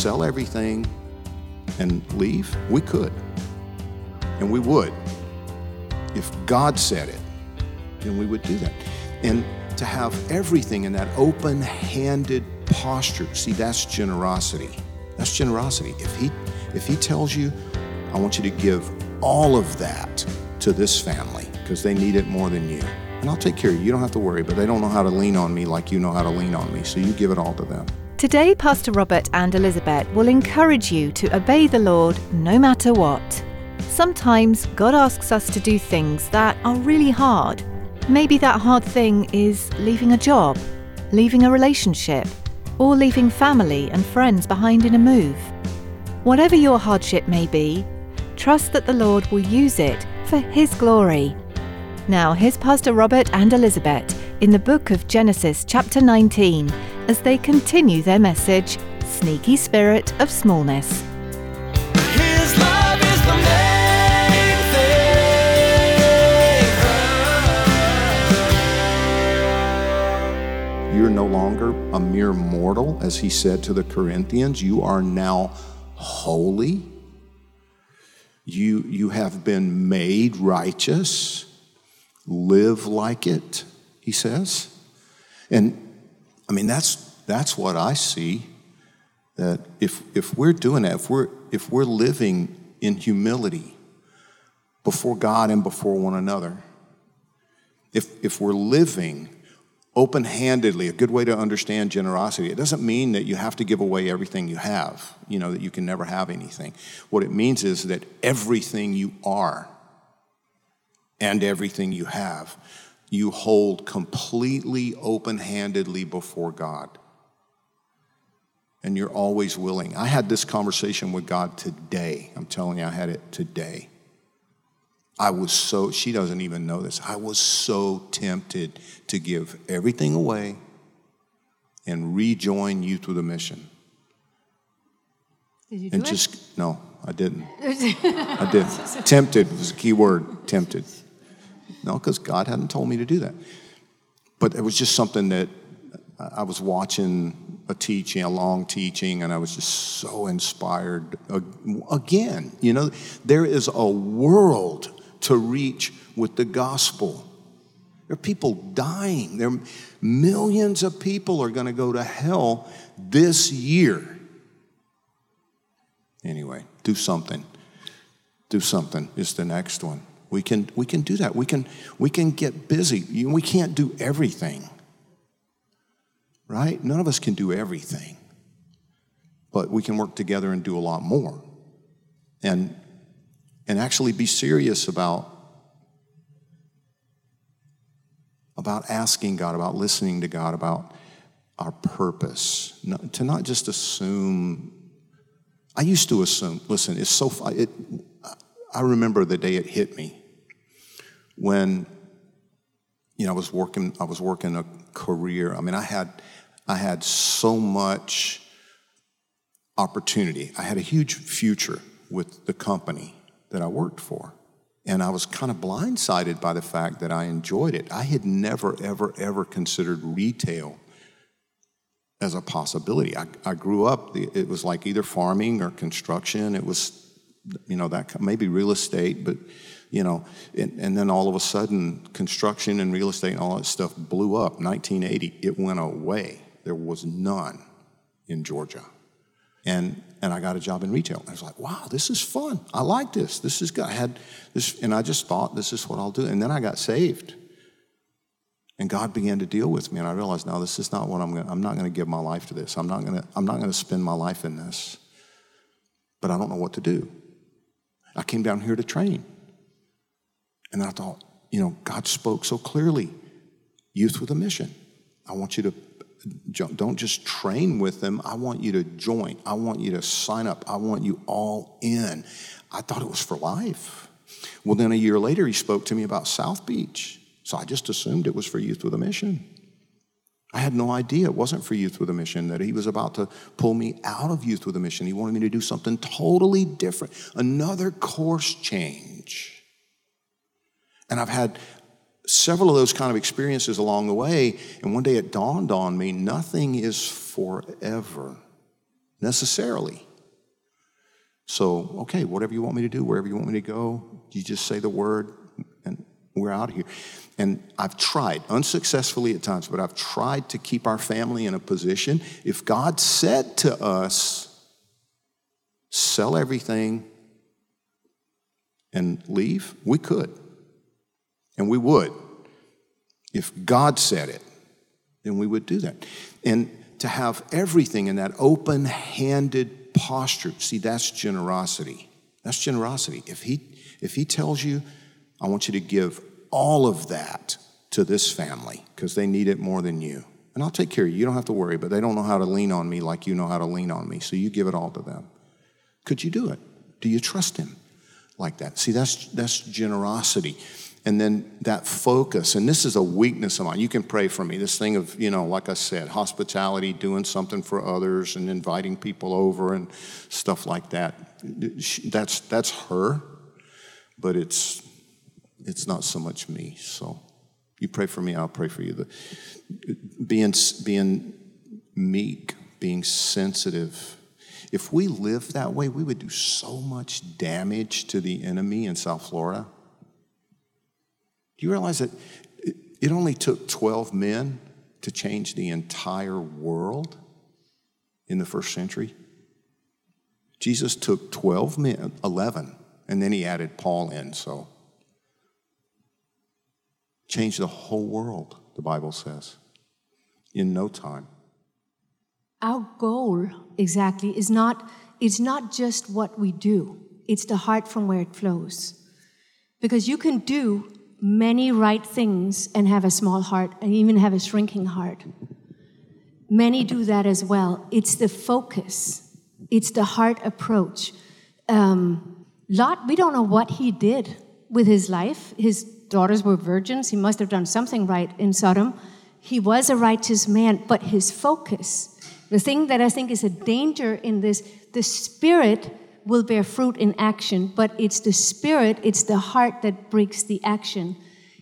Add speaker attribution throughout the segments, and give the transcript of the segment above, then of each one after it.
Speaker 1: sell everything and leave, we could. And we would. If God said it, then we would do that. And to have everything in that open handed posture, see, that's generosity. That's generosity. If he, if he tells you, I want you to give all of that to this family because they need it more than you. And I'll take care of you. You don't have to worry, but they don't know how to lean on me like you know how to lean on me. So you give it all to them.
Speaker 2: Today, Pastor Robert and Elizabeth will encourage you to obey the Lord no matter what. Sometimes God asks us to do things that are really hard. Maybe that hard thing is leaving a job, leaving a relationship, or leaving family and friends behind in a move. Whatever your hardship may be, trust that the Lord will use it for His glory. Now, here's Pastor Robert and Elizabeth in the book of Genesis, chapter 19, as they continue their message Sneaky Spirit of Smallness.
Speaker 3: His love is the main.
Speaker 1: You're no longer a mere mortal, as he said to the Corinthians. You are now holy. You, you have been made righteous. Live like it, he says. And I mean, that's, that's what I see. That if, if we're doing that, if we're, if we're living in humility before God and before one another, if, if we're living open handedly, a good way to understand generosity, it doesn't mean that you have to give away everything you have, you know, that you can never have anything. What it means is that everything you are and everything you have, you hold completely open handedly before God. And you're always willing. I had this conversation with God today. I'm telling you, I had it today. I was so, she doesn't even know this. I was so tempted to give everything away and rejoin you through the Mission.
Speaker 4: Did you do
Speaker 1: And
Speaker 4: it?
Speaker 1: just, no, I didn't. I didn't. tempted was a key word, tempted. No, because God hadn't told me to do that. But it was just something that I was watching a teaching, a long teaching, and I was just so inspired. Again, you know, there is a world to reach with the gospel. There are people dying. There are millions of people are going to go to hell this year. Anyway, do something. Do something is the next one. We can, we can do that. We can, we can get busy. We can't do everything, right? None of us can do everything. But we can work together and do a lot more. And, and actually be serious about, about asking God, about listening to God, about our purpose. Not, to not just assume. I used to assume, listen, it's so, it, I remember the day it hit me when you know I was working I was working a career. I mean I had I had so much opportunity. I had a huge future with the company that I worked for. And I was kind of blindsided by the fact that I enjoyed it. I had never, ever, ever considered retail as a possibility. I, I grew up, it was like either farming or construction. It was, you know, that maybe real estate, but, you know, and, and then all of a sudden, construction and real estate and all that stuff blew up. 1980, it went away. There was none in Georgia. And, and I got a job in retail. I was like, wow, this is fun. I like this. This is good. I had this, and I just thought, this is what I'll do. And then I got saved. And God began to deal with me, and I realized, no, this is not what I'm going. I'm not going to give my life to this. I'm not going to. I'm not going to spend my life in this. But I don't know what to do. I came down here to train, and I thought, you know, God spoke so clearly. Youth with a mission. I want you to don't just train with them. I want you to join. I want you to sign up. I want you all in. I thought it was for life. Well, then a year later, he spoke to me about South Beach. So I just assumed it was for Youth with a Mission. I had no idea it wasn't for Youth with a Mission, that he was about to pull me out of Youth with a Mission. He wanted me to do something totally different, another course change. And I've had several of those kind of experiences along the way. And one day it dawned on me nothing is forever necessarily. So, okay, whatever you want me to do, wherever you want me to go, you just say the word and we're out of here. And I've tried, unsuccessfully at times, but I've tried to keep our family in a position. If God said to us, sell everything and leave, we could. And we would. If God said it, then we would do that. And to have everything in that open handed posture, see, that's generosity. That's generosity. If he, if he tells you, I want you to give all of that to this family because they need it more than you. And I'll take care of you. You don't have to worry, but they don't know how to lean on me like you know how to lean on me. So you give it all to them. Could you do it? Do you trust him like that? See, that's, that's generosity. And then that focus, and this is a weakness of mine. You can pray for me. This thing of, you know, like I said, hospitality, doing something for others and inviting people over and stuff like that. That's, that's her, but it's, it's not so much me. So you pray for me, I'll pray for you. The, being, being meek, being sensitive. If we lived that way, we would do so much damage to the enemy in South Florida. Do you realize that it- only took 12 men to change the entire world in the first century? Jesus took 12 men, 11, and then he added Paul in, so changed the whole world, the Bible says, in no time.
Speaker 4: Our goal exactly is not it's not just what we do. It's the heart from where it flows. Because you can do many right things and have a small heart and even have a shrinking heart. Many do that as well. It's the focus. It's the heart approach. Um, Lot, we don't know what he did with his life. His daughters were virgins. He must have done something right in Sodom. He was a righteous man, but his focus, the thing that I think is a danger in this, the spirit will bear fruit in action, but it's the spirit, it's the heart that breaks the action.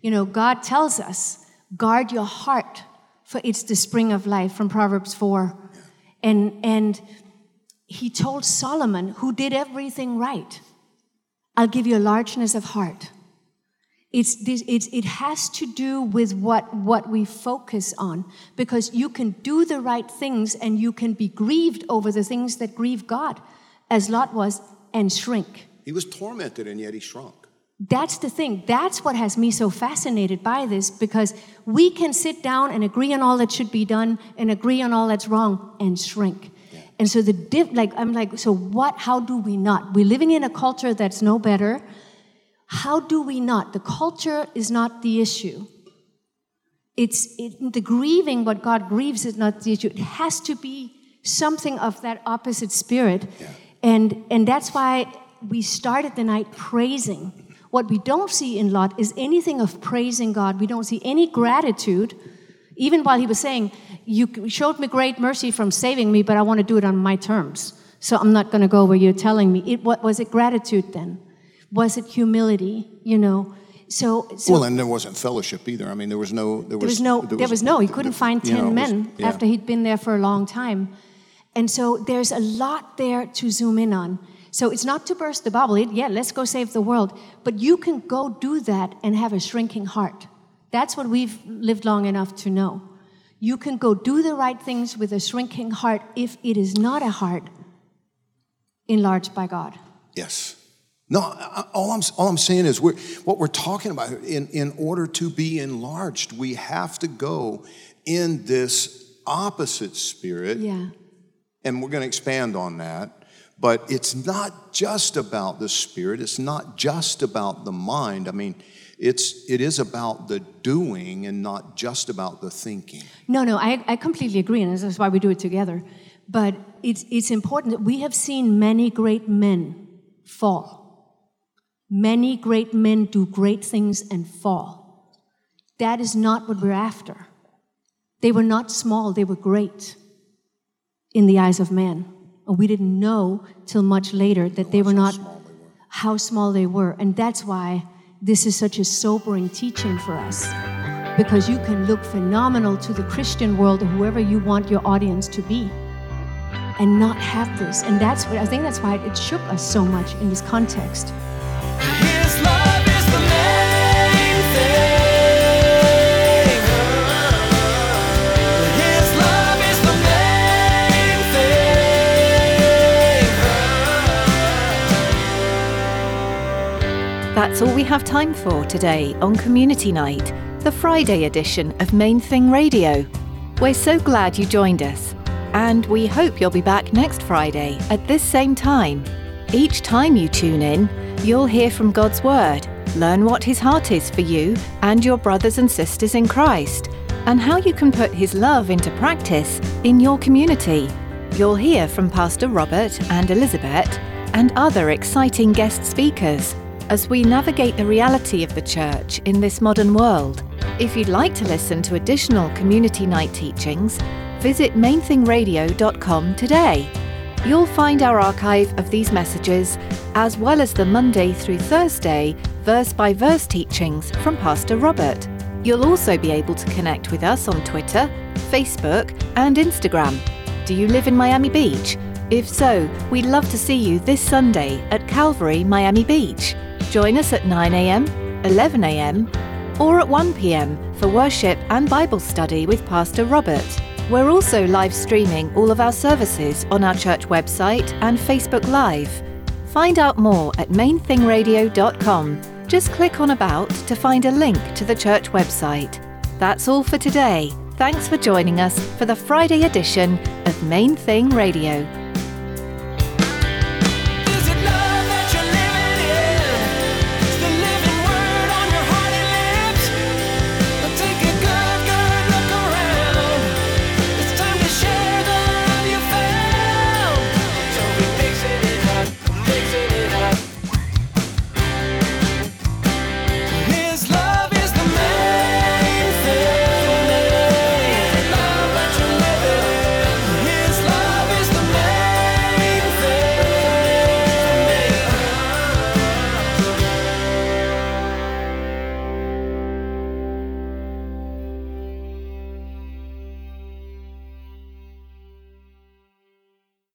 Speaker 4: You know, God tells us, guard your heart, for it's the spring of life from Proverbs 4. And, and he told Solomon, who did everything right, I'll give you a largeness of heart. It's this, it's, it has to do with what, what we focus on because you can do the right things and you can be grieved over the things that grieve God, as Lot was, and shrink.
Speaker 1: He was tormented, and yet he shrunk.
Speaker 4: That's the thing. That's what has me so fascinated by this because we can sit down and agree on all that should be done and agree on all that's wrong and shrink. And so the diff, like I'm like, so what? How do we not? We're living in a culture that's no better. How do we not? The culture is not the issue. It's it, the grieving, what God grieves is not the issue. It has to be something of that opposite spirit. And, and that's why we started the night praising. What we don't see in Lot is anything of praising God. We don't see any gratitude, even while he was saying, You showed me great mercy from saving me, but I want to do it on my terms. So I'm not going to go where you're telling me. It, what, was it gratitude then? Was it humility? You know? So, so
Speaker 1: well, and there wasn't fellowship either. I mean, there was no. There
Speaker 4: there was no. There was no. He couldn't find
Speaker 1: you know,
Speaker 4: ten
Speaker 1: was-
Speaker 4: men
Speaker 1: yeah.
Speaker 4: after he'd been there for a long time, and so there's a lot there to zoom in on. So it's not to burst the bubble. It, yeah, let's go save the world, but you can go do that and have a shrinking heart. That's what we've lived long enough to know. You can go do the right things with a shrinking heart if it is not a heart enlarged by God.
Speaker 1: Yes. No, all I'm, all I'm saying is we're, what we're talking about, in, in order to be enlarged, we have to go in this opposite spirit.
Speaker 4: Yeah.
Speaker 1: And we're going to expand on that. But it's not just about the spirit, it's not just about the mind. I mean, It's it is about the doing and not just about the thinking.
Speaker 4: No, no, I, I completely agree, and that's why we do it together. But it's, it's important that we have seen many great men fall. Many great men do great things and fall. That is not what we're after. They were not small, they were great in the eyes of man. We didn't know till much later that they were not how small they were. And that's why this is such a sobering teaching for us. Because you can look phenomenal to the Christian world or whoever you want your audience to be and not have this. And that's what I think that's why it shook us so much in this context.
Speaker 2: That's all we have time for today on Community Night, the Friday edition of Main Thing Radio. We're so glad you joined us, and we hope you'll be back next Friday at this same time. Each time you tune in, you'll hear from God's Word, learn what His heart is for you and your brothers and sisters in Christ, and how you can put His love into practice in your community. You'll hear from Pastor Robert and Elizabeth and other exciting guest speakers as we navigate the reality of the church in this modern world. If you'd like to listen to additional community night teachings, visit mainthingradio.com today. You'll find our archive of these messages, as well as the Monday through Thursday verse by verse teachings from Pastor Robert. You'll also be able to connect with us on Twitter, Facebook, and Instagram. Do you live in Miami Beach? If so, we'd love to see you this Sunday at Calvary, Miami Beach. Join us at 9am, 11am, or at 1pm for worship and Bible study with Pastor Robert. We're also live streaming all of our services on our church website and Facebook Live. Find out more at mainthingradio.com. Just click on About to find a link to the church website. That's all for today. Thanks for joining us for the Friday edition of Main Thing Radio.